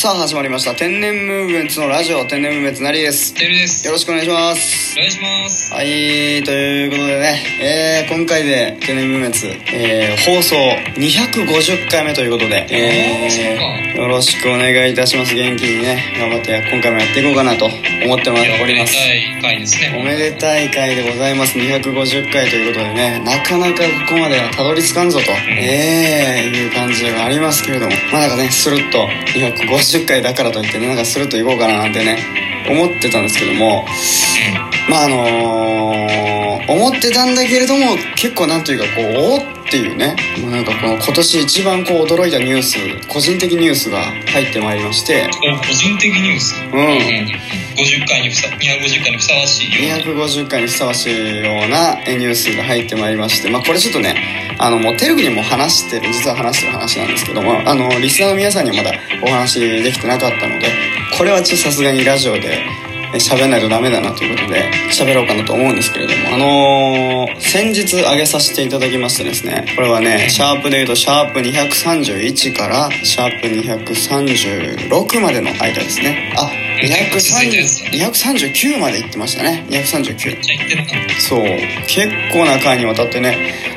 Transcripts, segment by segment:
さあ始まりました。天然ムーブメンツのラジオ天然ムーブメンツなりです。よろしくお願いしますお願いします。はいということでね、えー、今回で天然ムーブメンツ、えー、放送250回目ということで、えあーよろしくお願いいたします。元気にね頑張って今回もやっていこうかなと思っております第回ですね。おめでたい回でございます。250回ということでねなかなかここまではたどり着かんぞと、ええいう感じがありますけれどもまあなんかねスルッと250回だからといってねなんかスルッといこうかななんてね思ってたんですけどもまああのー思ってたんだけれども結構なんというかこうおーっていうねもうなんかこの今年一番こう驚いたニュース個人的ニュースが入ってまいりまして個人的ニュース？ん50回にふさ、250回にふさわしいような。250回にふさわしいようなニュースが入ってまいりまして、まあ、これちょっとねあのもうテレビにも話してる実は話してる話なんですけどもあのリスナーの皆さんにはまだお話できてなかったのでこれはちょっとさすがにラジオでえ喋んないとダメだなということで喋ろうかなと思うんですけれどもあのー先日上げさせていただきましてですねこれはねシャープで言うとシャープ231からシャープ236までの間ですね。あ230 239まで行ってましたね。239じゃあ言ってなかった。そう。結構な回にわたってね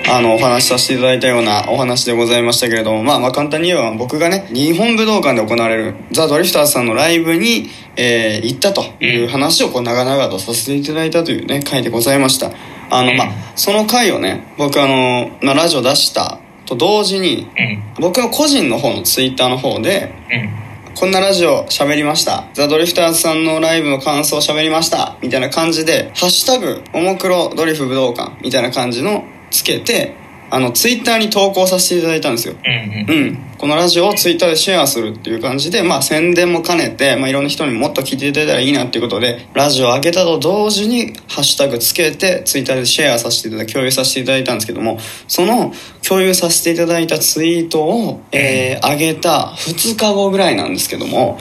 あのお話しさせていただいたようなお話でございましたけれどもまあまあ簡単に言えば僕がね日本武道館で行われるザ・ドリフターズさんのライブに、えー行ったという話をこう長々とさせていただいたというね回でございましたあのまあその回をね僕あの、まあ、ラジオ出したと同時にうん。僕の個人の方のツイッターの方でうん。こんなラジオ喋りました。ザ・ドリフターズさんのライブの感想喋りました。みたいな感じで、ハッシュタグ、おもくろドリフ武道館みたいな感じのつけて、あの、ツイッターに投稿させていただいたんですよ。うん。うん。うん。このラジオをツイッターでシェアするっていう感じで、まあ宣伝も兼ねて、まあいろんな人にもっと聞いていただいたらいいなっていうことで、ラジオを上げたと同時にハッシュタグつけて、ツイッターでシェアさせていただき、共有させていただいたんですけども、その共有させていただいたツイートを、えー、上げた2日後ぐらいなんですけども、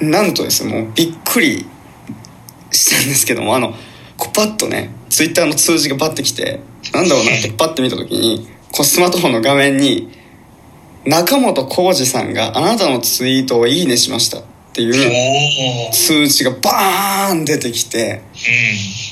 なんとですね、もうびっくりしたんですけども、あの、こうパッとね、ツイッターの通知がパッて来て、なんだろうなって パッて見た時に、こうスマートフォンの画面に、中本浩二さんがあなたのツイートをいいねしましたっていうおー。通知がバーン出てきて、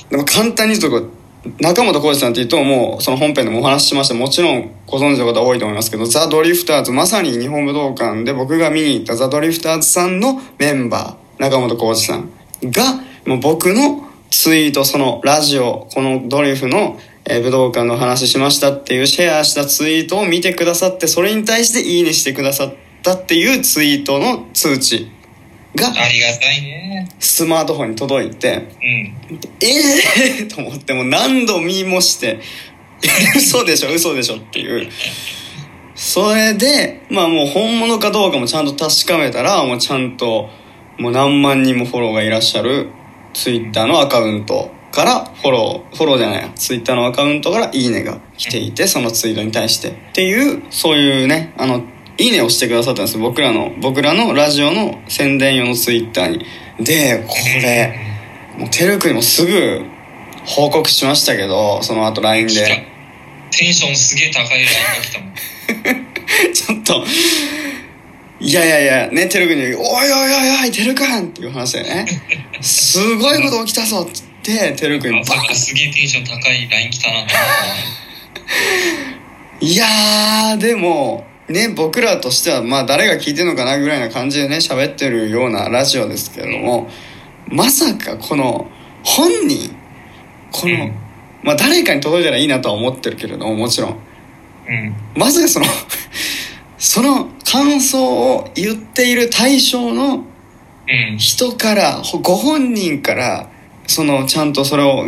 うでも簡単に言うと中本浩二さんっていうともうその本編でもお話ししましたもちろんご存知の方多いと思いますけどザ・ドリフターズまさに日本武道館で僕が見に行ったザ・ドリフターズさんのメンバー中本浩二さんがもう僕のツイートそのラジオこのドリフの、えー武道館の話しましたっていうシェアしたツイートを見てくださってそれに対していいねしてくださったっていうツイートの通知がん。ありがたいね。スマートフォンに届いてうん。ええー、と思ってもう何度見もして 嘘でしょ嘘でしょっていうそれでまあもう本物かどうかもちゃんと確かめたらもうちゃんともう何万人もフォローがいらっしゃるツイッターのアカウントからフォローフォローじゃないや。ツイッターのアカウントからいいねが来ていてそのツイートに対してっていうそういうねあのいいねをしてくださったんです。僕らの僕らのラジオの宣伝用のツイッターに。でこれもうてるくんにもすぐ報告しましたけどその後 LINE で。テンションすげえ高い LINE が来たもん。ちょっといやいやいやねてるくんに「おいおいおいおいてるくん!」っていう話でね「すごいこと起きたぞ」っつっててるくんにバーからすげえテンション高い LINE 来たな いやーでもね僕らとしてはまあ誰が聞いてるのかなぐらいな感じでね喋ってるようなラジオですけれどもまさかこの本人この、うんまあ誰かに届いたらいいなとは思ってるけれどももちろんた。うん。まさかそのその感想を言っている対象のうん。人からほご本人からそのちゃんとそれを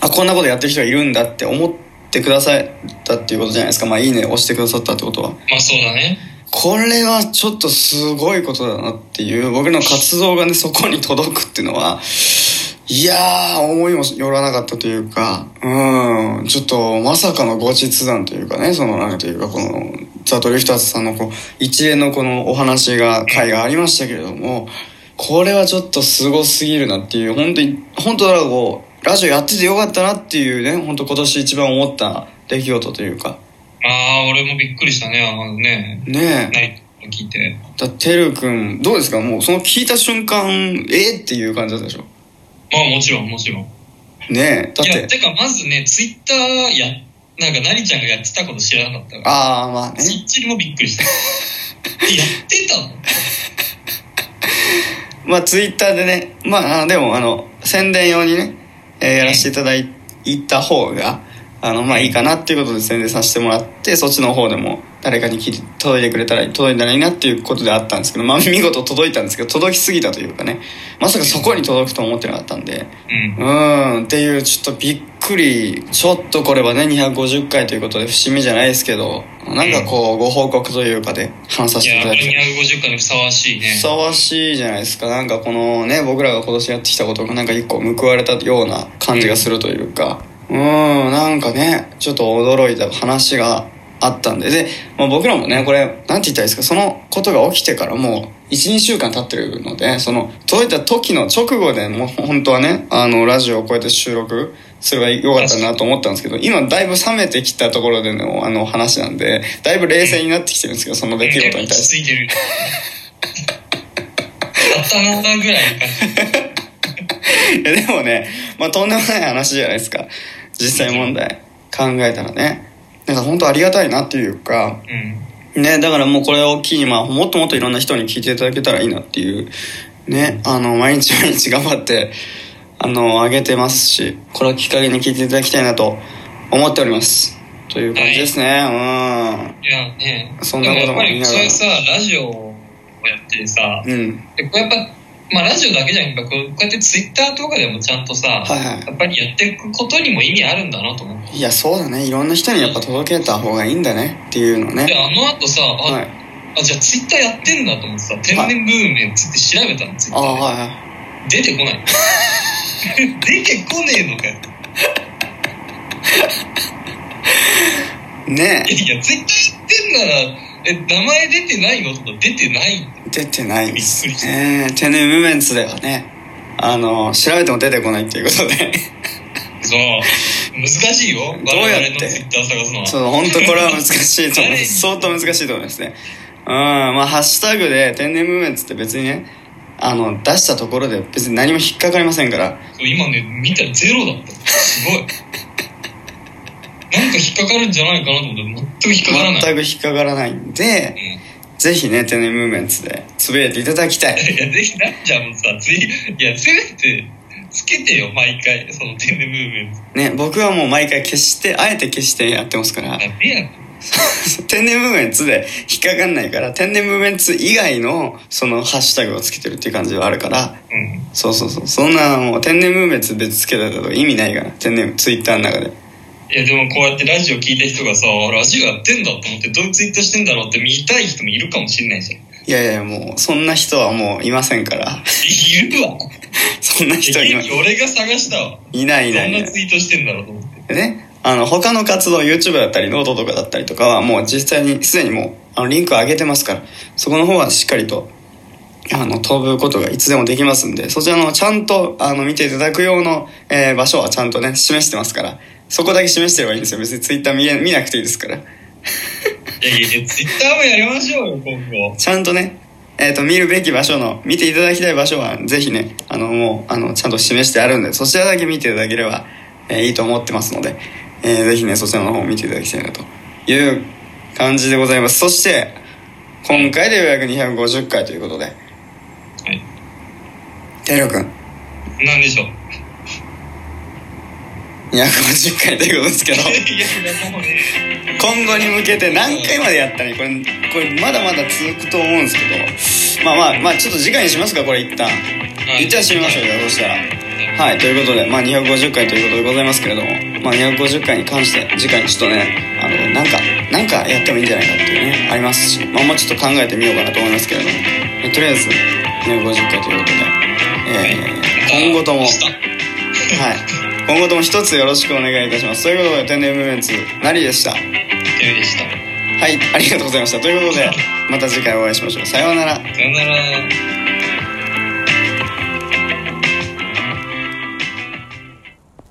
あこんなことやってる人がいるんだって思ってくださったっていうことじゃないですかまあいいね押してくださったってことはまあそうだね。これはちょっとすごいことだなっていう僕の活動がねそこに届くっていうのはいやー思いもよらなかったというかうんちょっとまさかの後日談というかねそのなんというかこのザ・ドリフターズさんのこう一連のこのお話が回がありましたけれどもこれはちょっとすごすぎるなっていう本当に本当だからこうラジオやっててよかったなっていうね本当今年一番思った出来事というか。ああ、俺もびっくりしたね。あのね、ねえ。何聞聞いて。だてるくんどうですか？もうその聞いた瞬間えっていう感じだったでしょ？まあもちろん、もちろん。ねえ。だっいや、ててかまずね、ツイッターや、なんか、なりちゃんがやってたこと知らなかったから。ああまあねちっちりもびっくりした。え やってたの？まあツイッターでねまああでもあの宣伝用にね、えーやらせていただいた方があのまあいいかなっていうことで宣伝させてもらってそっちの方でも誰かに聞届いてくれたら届いたらいいなっていうことであったんですけどまあ見事届いたんですけど届きすぎたというかねまさかそこに届くと思ってなかったんでうん。うーんっていうちょっとびっくりちょっとこれはね250回ということで節目じゃないですけどなんかこうご報告というかで話させいや、ていただきたい250回にふさわしいね。ふ。さわしいじゃないですか。なんかこのね僕らが今年やってきたことがなんか一個報われたような感じがするというか。うーんなんかねちょっと驚いた話があったんで。で、まあ、僕らもねこれなんて言ったらいいですかそのことが起きてからもう12週間経ってるのでその届いた時の直後でもう本当はねあのラジオをこうやって収録すればよかったなと思ったんですけど今だいぶ冷めてきたところでのあの話なんでだいぶ冷静になってきてるんですけどその出来事に対して。ついてる。あったなぐらいでもね、まあ、とんでもない話じゃないですか実際問題考えたらねなんか本当ありがたいなっていうかうん。ねだからもうこれを機に、まあ、もっともっといろんな人に聞いていただけたらいいなっていうねあの毎日毎日頑張ってあの上げてますしこれをきっかけに聞いていただきたいなと思っております。という感じですね、い。やね。そんなこともでもやっぱりそういうさ、ラジオをやってさ、うん。うんでこうやっぱ、まあラジオだけじゃなくて、こうやってツイッターとかでもちゃんとさ、はいはい。やっぱりやっていくことにも意味あるんだなと思って。いやそうだね。いろんな人にやっぱ届けた方がいいんだねっていうのね。で、あの後さ、あ、はい。あじゃあツイッターやってんだと思ってさ、天然ブームについて調べたの、ツイッターで。ああはいはい。出てこない。出てこねえのかよ。ねいやいや、ツイッターやってんなら、え、名前出てないの？とか出てない。出てない。ですびっくりした。ね天然ムーメンツではね。あの調べても出てこないっていうことで。そう。難しいよ。どうやって？我々のツイッター探すのは。そう本当これは難しいと思います。相当難しいと思いますね。うんまあハッシュタグで天然ムーメンツって別にねあの出したところで別に何も引っかかりませんから今ね、見たらゼロだった。すごい。なんか引っかかるんじゃないかなと思って、全く引っかからない。全く引っかからないんでぜひね天然ムーメンツでつぶやいていただきたいいや、ぜひ、なっちゃんもさ、つい、いや、せめて、つけてよ、毎回、その天然ムーブメント。ね僕はもう毎回消してあえて消してやってますからやねん天然ムーブメンツで引っかかんないから天然ムーブメンツ以外のそのハッシュタグをつけてるっていう感じはあるからうん。そうそうそうそんなもう天然ムーブメンツ別つけたとか意味ないから天然ツイッターの中でいや、でもこうやってラジオ聞いた人がさ、ラジオやってんだと思って、どういうツイーしてんだろうって見たい人もいるかもしれないじゃん。いやいやもうそんな人はもういませんからいるわ。そんな人いま俺が探したわ。いないいどないいないんなツイートしてんだろうと思って。でねあの他の活動 YouTube だったりノートとかだったりとかはもう実際にすでにもうあのリンクを上げてますからそこの方はしっかりとあの飛ぶことがいつでもできますんでそちらのちゃんとあの見ていただく用の、えー場所はちゃんとね示してますからそこだけ示してればいいんですよ別に Twitter 見え見なくていいですからいやいやいや、ツイッターもやりましょうよ、今後。ちゃんとねえー、と見るべき場所の見ていただきたい場所はぜひねあのもうあのちゃんと示してあるんでそちらだけ見ていただければ、えーいいと思ってますので、えーぜひねそちらの方を見ていただきたいなという感じでございます。そして今回でようやく250回ということで。はい。てるくんなんでしょう？250回ということですけど。今後に向けて何回までやったらいい？これこれまだまだ続くと思うんですけど。まあまあまあちょっと次回にしますかこれ一旦。はい。一旦締めましょうじゃあそしたら。はい。ということでまあ250回ということでございますけれどもまあ250回に関して次回にちょっとねあのなんかなんかやってもいいんじゃないかっていうねありますしまあもうちょっと考えてみようかなと思いますけれども。えとりあえず250回ということで、えー今後ともはい。今後とも一つよろしくお願いいたします。ということで天然ムーメンツなりでした。でした。はいありがとうございました。ということでまた次回お会いしましょう。さようなら。さよなら。